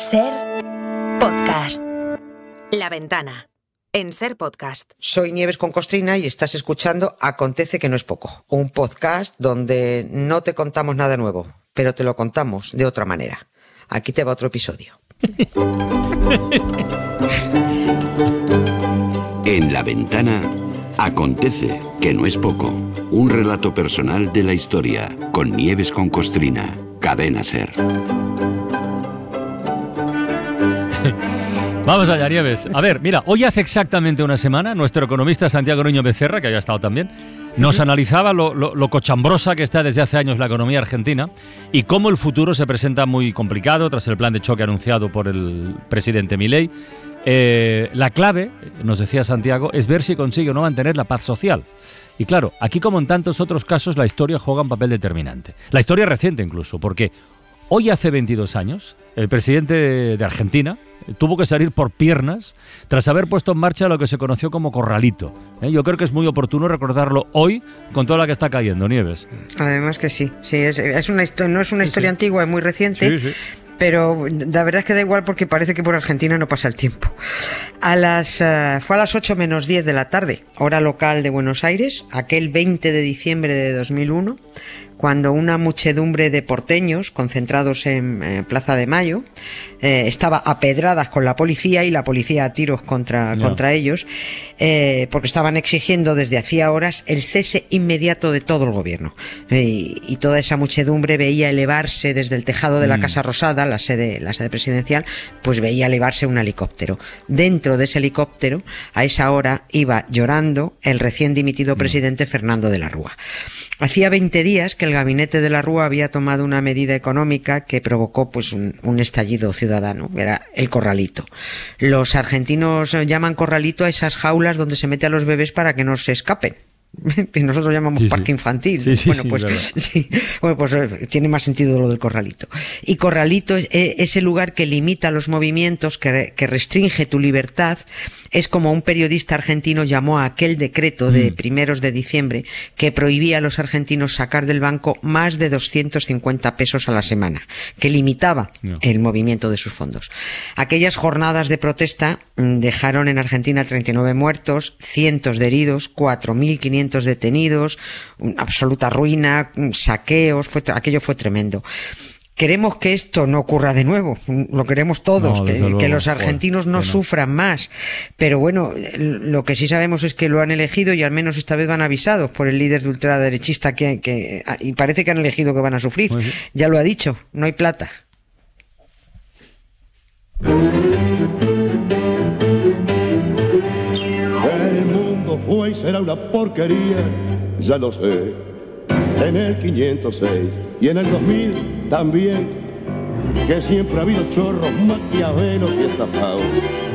Ser podcast. La ventana. En Ser podcast. Soy Nieves con Costrina y estás escuchando Acontece que no es poco, un podcast donde no te contamos nada nuevo, pero te lo contamos de otra manera. Aquí te va otro episodio. En la ventana acontece que no es poco. Un relato personal de la historia con Nieves con Costrina. Cadena Ser. Vamos allá, Nieves. A ver, mira, hoy hace exactamente una semana nuestro economista Santiago Niño Becerra, que había estado también, nos analizaba lo, lo, cochambrosa que está desde hace años la economía argentina y cómo el futuro se presenta muy complicado tras el plan de choque anunciado por el presidente Milei. Eh, la clave, nos decía Santiago, es ver si consigue o no mantener la paz social. Y claro, aquí como en tantos otros casos, la historia juega un papel determinante. La historia reciente incluso, porque Hoy hace 22 años, el presidente de Argentina tuvo que salir por piernas tras haber puesto en marcha lo que se conoció como corralito. ¿eh? Yo creo que es muy oportuno recordarlo hoy con toda la que está cayendo, Nieves. Además que sí, sí es, una no es una historia antigua, es muy reciente. pero la verdad es que da igual porque parece que por Argentina no pasa el tiempo. A las, eh, fue a las 8 menos 10 de la tarde, hora local de Buenos Aires, aquel 20 de diciembre de 2001, cuando una muchedumbre de porteños concentrados en eh, Plaza de Mayo eh, estaba a pedradas con la policía y la policía a tiros contra, contra ellos, eh, porque estaban exigiendo desde hacía horas el cese inmediato de todo el gobierno. Y, toda esa muchedumbre veía elevarse desde el tejado de la mm. Casa Rosada, la sede, la sede presidencial, pues veía elevarse un helicóptero. Dentro de ese helicóptero, a esa hora, iba llorando el recién dimitido mm. presidente Fernando de la Rúa. Hacía 20 días que el gabinete de la Rúa había tomado una medida económica que provocó pues un, estallido ciudadano, era el corralito. Los argentinos llaman corralito a esas jaulas donde se mete a los bebés para que no se escapen. que nosotros llamamos parque infantil. bueno, pues, bueno, pues eh, tiene más sentido lo del corralito. Y corralito es ese lugar que limita los movimientos, que, que restringe tu libertad es como un periodista argentino llamó a aquel decreto de mm. primeros de diciembre que prohibía a los argentinos sacar del banco más de 250 pesos a la semana, que limitaba el movimiento de sus fondos. Aquellas jornadas de protesta mm, dejaron en Argentina 39 muertos, cientos de heridos, 4.500 detenidos, absoluta ruina, mm, saqueos, fue, aquello fue tremendo. Queremos que esto no ocurra de nuevo, lo queremos todos, que, los argentinos no sufran más. Pero bueno, lo que sí sabemos es que lo han elegido y al menos esta vez van avisados por el líder de ultraderechista que, y parece que han elegido que van a sufrir. Pues ya lo ha dicho, no hay plata. El mundo fue y será una porquería, ya lo sé. En el 506 y en el 2000 también que siempre ha habido chorros, maquiavelos y estafados,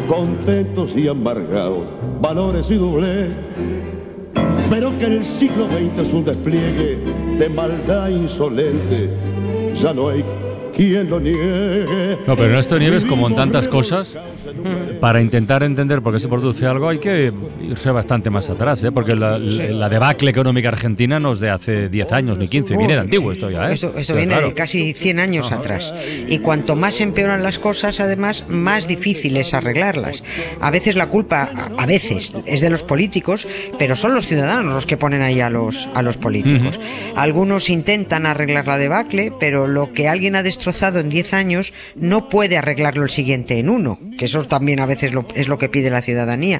contentos y amargados, valores y doble, pero que en el siglo XX es un despliegue de maldad insolente, ya no hay quien lo niegue. No, pero en esto Nieves, como en tantas cosas, para intentar entender por qué se produce algo hay que irse bastante más atrás, ¿eh? porque la, debacle económica argentina no es de hace 10 años ni 15, viene de antiguo esto ya. ¿eh? Eso, viene de casi 100 años atrás. Y cuanto más empeoran las cosas, además, más difícil es arreglarlas. A veces la culpa, a veces, es de los políticos, pero son los ciudadanos los que ponen ahí a los, a los políticos. Algunos intentan arreglar la debacle, pero lo que alguien ha destrozado en 10 años no puede arreglarlo el siguiente en uno, que eso también a veces es lo que pide la ciudadanía.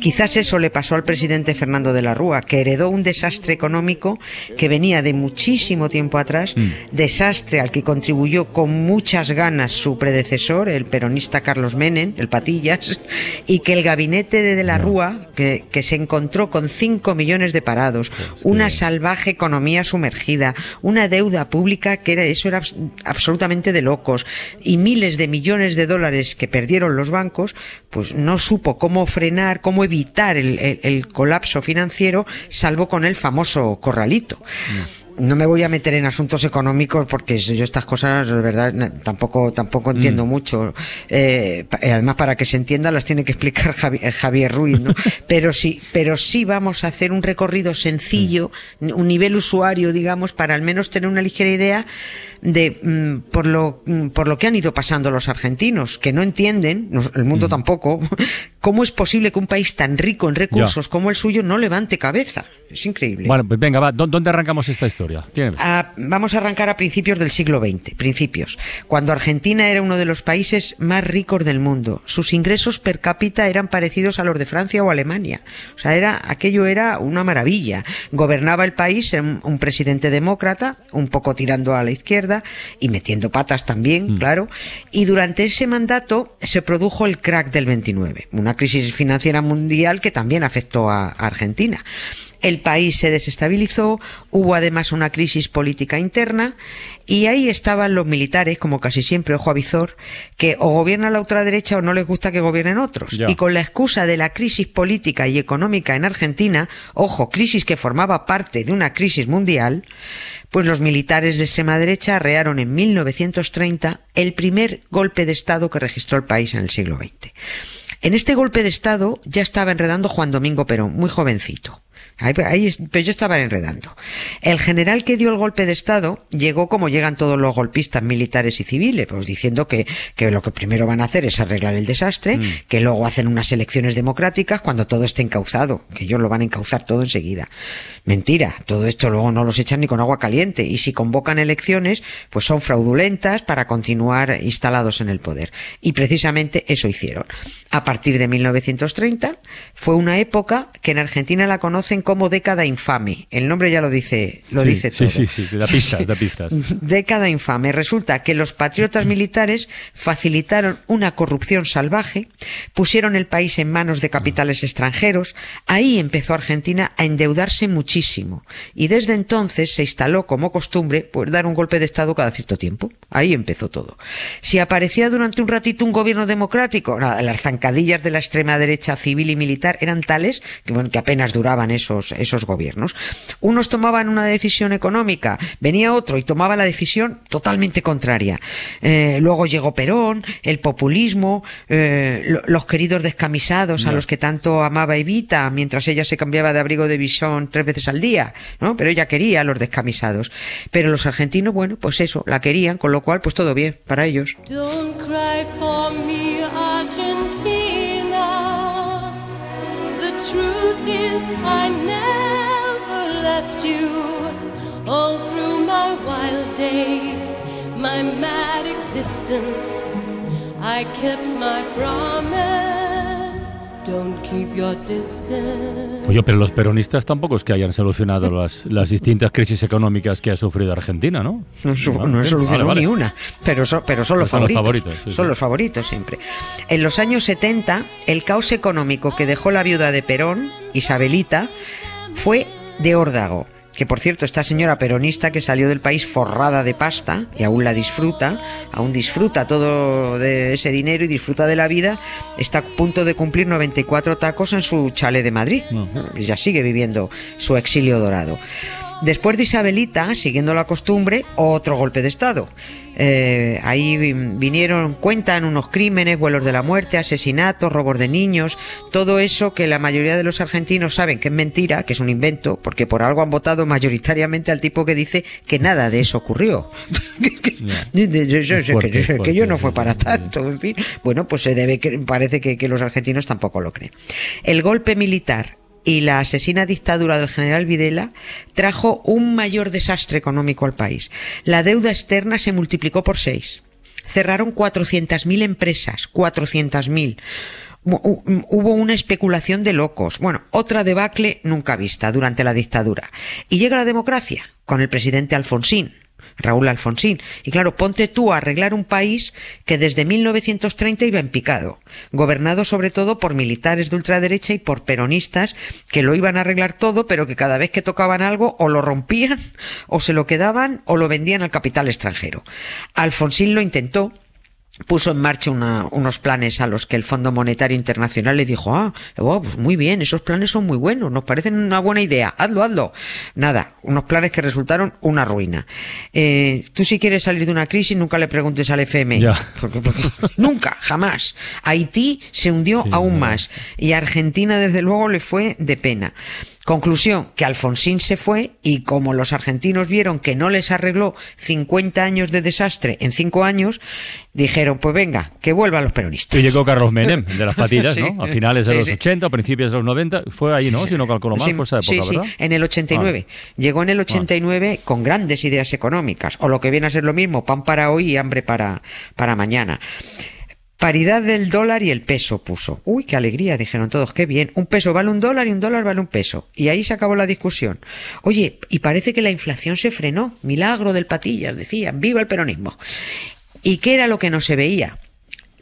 Quizás eso le pasó al presidente Fernando de la Rúa, que heredó un desastre económico que venía de muchísimo tiempo atrás, mm. desastre al que contribuyó con muchas ganas su predecesor, el peronista Carlos Menem, el Patillas, y que el gabinete de de la Rúa, que, se encontró con 5 millones de parados, una salvaje economía sumergida, una deuda pública que era, eso era absolutamente de locos, y miles de millones de dólares que perdieron los bancos, pues no supo cómo frenar, cómo evitar el, colapso financiero, salvo con el famoso corralito. no me voy a meter en asuntos económicos porque yo estas cosas, de verdad, tampoco, tampoco entiendo mm. mucho. Eh, además, para que se entienda, las tiene que explicar eh, Javier, Ruiz, ¿no? pero sí, pero sí vamos a hacer un recorrido sencillo, mm. un nivel usuario, digamos, para al menos tener una ligera idea de mm, por lo por lo que han ido pasando los argentinos, que no entienden, el mundo tampoco, cómo es posible que un país tan rico en recursos como el suyo no levante cabeza. Es increíble. Bueno, pues venga, va, ¿dónde arrancamos esta historia? Ah, vamos a arrancar a principios del siglo XX, principios, cuando Argentina era uno de los países más ricos del mundo. Sus ingresos per cápita eran parecidos a los de Francia o Alemania. O sea, era, aquello era una maravilla. Gobernaba el país un, presidente demócrata, un poco tirando a la izquierda y metiendo patas también, mm. claro. Y durante ese mandato se produjo el crack del 29, una crisis financiera mundial que también afectó a Argentina el país se desestabilizó, hubo además una crisis política interna y ahí estaban los militares, como casi siempre, ojo a visor, que o gobiernan la ultraderecha o no les gusta que gobiernen otros. Y con la excusa de la crisis política y económica en Argentina, ojo, crisis que formaba parte de una crisis mundial, pues los militares de extrema derecha arrearon en 1930 el primer golpe de Estado que registró el país en el siglo XX. En este golpe de Estado ya estaba enredando Juan Domingo Perón, muy jovencito. Ahí, pero yo estaba enredando. El general que dio el golpe de Estado llegó como llegan todos los golpistas militares y civiles, pues diciendo que, que lo que primero van a hacer es arreglar el desastre, mm. que luego hacen unas elecciones democráticas cuando todo esté encauzado, que ellos lo van a encauzar todo enseguida. Mentira, todo esto luego no los echan ni con agua caliente y si convocan elecciones, pues son fraudulentas para continuar instalados en el poder. Y precisamente eso hicieron. A partir de 1930 fue una época que en Argentina la conocen como década infame. El nombre ya lo dice, lo dice todo. Sí, sí, sí, da pistas, da pistas. Década infame. Resulta que los patriotas militares facilitaron una corrupción salvaje, pusieron el país en manos de capitales extranjeros. Ahí empezó Argentina a endeudarse muchísimo muchísimo. Y desde entonces se instaló como costumbre pues dar un golpe de Estado cada cierto tiempo. Ahí empezó todo. Si aparecía durante un ratito un gobierno democrático, las zancadillas de la extrema derecha civil y militar eran tales que, bueno, que apenas duraban esos, esos gobiernos. Unos tomaban una decisión económica, venía otro y tomaba la decisión totalmente contraria. Eh, luego llegó Perón, el populismo, eh, los queridos descamisados a los que tanto amaba Evita mientras ella se cambiaba de abrigo de visión tres veces al día, ¿no? Pero ella quería a los descamisados. Pero los argentinos, bueno, pues eso, la querían, con lo cual, pues todo bien para ellos. Don't cry for me, Argentina. The truth is, I never left you all through my wild days, my mad existence. I kept my promise. Oye, pero los peronistas tampoco es que hayan solucionado las, las distintas crisis económicas que ha sufrido Argentina, ¿no? No, he solucionado ni una, pero, pero son los favoritos. son los favoritos siempre. En los años 70, el caos económico que dejó la viuda de Perón, Isabelita, fue de órdago que por cierto, esta señora peronista que salió del país forrada de pasta y aún la disfruta, aún disfruta todo de ese dinero y disfruta de la vida, está a punto de cumplir 94 tacos en su chale de Madrid. Y ya sigue viviendo su exilio dorado. Después de Isabelita, siguiendo la costumbre, otro golpe de Estado. Eh, ahí vinieron, cuentan unos crímenes, vuelos de la muerte, asesinatos, robos de niños, todo eso que la mayoría de los argentinos saben que es mentira, que es un invento, porque por algo han votado mayoritariamente al tipo que dice que nada de eso ocurrió. que yo no fue para tanto, en fin. Bueno, pues se debe, parece que los argentinos tampoco lo creen. El golpe militar y la asesina dictadura del general Videla trajo un mayor desastre económico al país. La deuda externa se multiplicó por seis. Cerraron 400.000 empresas, 400.000 hubo una especulación de locos. Bueno, otra debacle nunca vista durante la dictadura. Y llega la democracia con el presidente Alfonsín. Raúl Alfonsín. Y claro, ponte tú a arreglar un país que desde 1930 iba en picado, gobernado sobre todo por militares de ultraderecha y por peronistas que lo iban a arreglar todo, pero que cada vez que tocaban algo o lo rompían, o se lo quedaban, o lo vendían al capital extranjero. Alfonsín lo intentó, puso en marcha unos planes a los que el Fondo Monetario Internacional le dijo, ah, pues muy bien, esos planes son muy buenos, nos parecen una buena idea, hazlo, hazlo. Nada, unos planes que resultaron una ruina. Eh, tú si quieres salir de una crisis, nunca le preguntes al FMI. nunca, jamás. Haití se hundió aún más y Argentina, desde luego, le fue de pena. Conclusión, que Alfonsín se fue y como los argentinos vieron que no les arregló 50 años de desastre en 5 años, dijeron, pues venga, que vuelvan los peronistas. Y llegó Carlos Menem, de las patillas, ¿no? A finales de los 80, a principios de los 90, fue ahí, ¿no? Si no calculo mal, fue esa época, ¿verdad? Sí, en el 89. Ah. Llegó en el 89 ah. con grandes ideas económicas, o lo que viene a ser lo mismo, pan para hoy y hambre para, para mañana. Paridad del dólar y el peso puso. Uy, qué alegría, dijeron todos, qué bien. Un peso vale un dólar y un dólar vale un peso. Y ahí se acabó la discusión. Oye, y parece que la inflación se frenó. Milagro del patillas, decían. Viva el peronismo. ¿Y qué era lo que no se veía?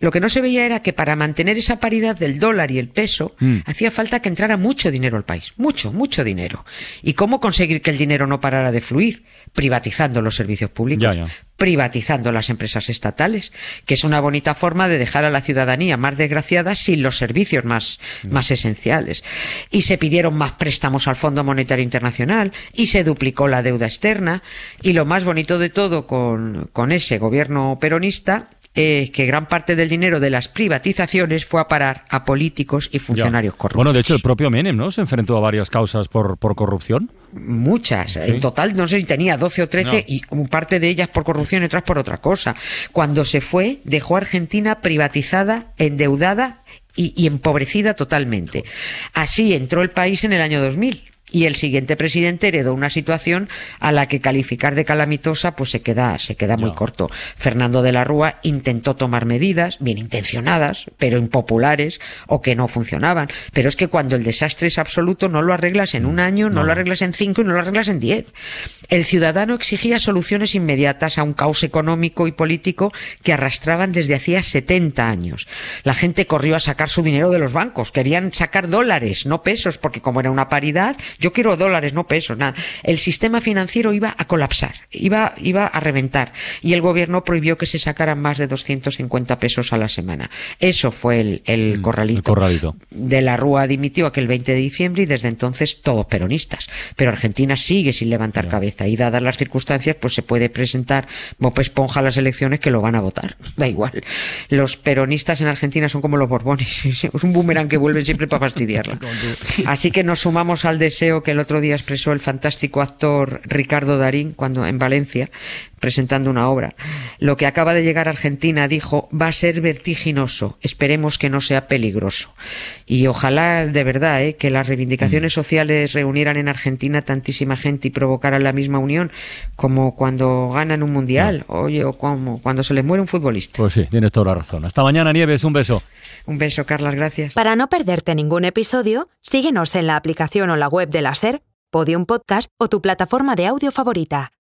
Lo que no se veía era que para mantener esa paridad del dólar y el peso mm. hacía falta que entrara mucho dinero al país, mucho, mucho dinero. ¿Y cómo conseguir que el dinero no parara de fluir? Privatizando los servicios públicos, privatizando las empresas estatales, que es una bonita forma de dejar a la ciudadanía más desgraciada sin los servicios más, mm. más esenciales. Y se pidieron más préstamos al Fondo Monetario Internacional y se duplicó la deuda externa. Y lo más bonito de todo con, con ese gobierno peronista eh, que gran parte del dinero de las privatizaciones fue a parar a políticos y funcionarios corruptos. Bueno, de hecho, el propio Menem, ¿no? Se enfrentó a varias causas por, por corrupción. Muchas. En total, no sé si tenía 12 o 13 y un parte de ellas por corrupción y otras por otra cosa. Cuando se fue, dejó a Argentina privatizada, endeudada y, y empobrecida totalmente. Así entró el país en el año 2000 y el siguiente presidente heredó una situación a la que calificar de calamitosa pues se queda se queda muy corto. Fernando de la Rúa intentó tomar medidas bien intencionadas, pero impopulares o que no funcionaban, pero es que cuando el desastre es absoluto no lo arreglas en un mm, año, no, lo arreglas en cinco y no lo arreglas en diez. El ciudadano exigía soluciones inmediatas a un caos económico y político que arrastraban desde hacía 70 años. La gente corrió a sacar su dinero de los bancos, querían sacar dólares, no pesos, porque como era una paridad, yo quiero dólares, no pesos, nada. El sistema financiero iba a colapsar, iba, iba a reventar. Y el gobierno prohibió que se sacaran más de 250 pesos a la semana. Eso fue el, el, mm, corralito. corralito. De la Rúa dimitió aquel 20 de diciembre y desde entonces todos peronistas. Pero Argentina sigue sin levantar cabeza y dadas las circunstancias, pues se puede presentar Bob Esponja a las elecciones que lo van a votar. Da igual. Los peronistas en Argentina son como los borbones. Es un boomerang que vuelven siempre para fastidiarla. Así que nos sumamos al deseo que el otro día expresó el fantástico actor Ricardo Darín cuando en Valencia presentando una obra. Lo que acaba de llegar a Argentina, dijo, va a ser vertiginoso. Esperemos que no sea peligroso. Y ojalá de verdad ¿eh? que las reivindicaciones mm. sociales reunieran en Argentina tantísima gente y provocaran la misma unión como cuando ganan un mundial, oye, o como cuando se les muere un futbolista. Pues sí, tienes toda la razón. Hasta mañana, Nieves. Un beso. Un beso, Carlas. Gracias. Para no perderte ningún episodio, síguenos en la aplicación o la web de Podium Podcast o tu plataforma de audio favorita.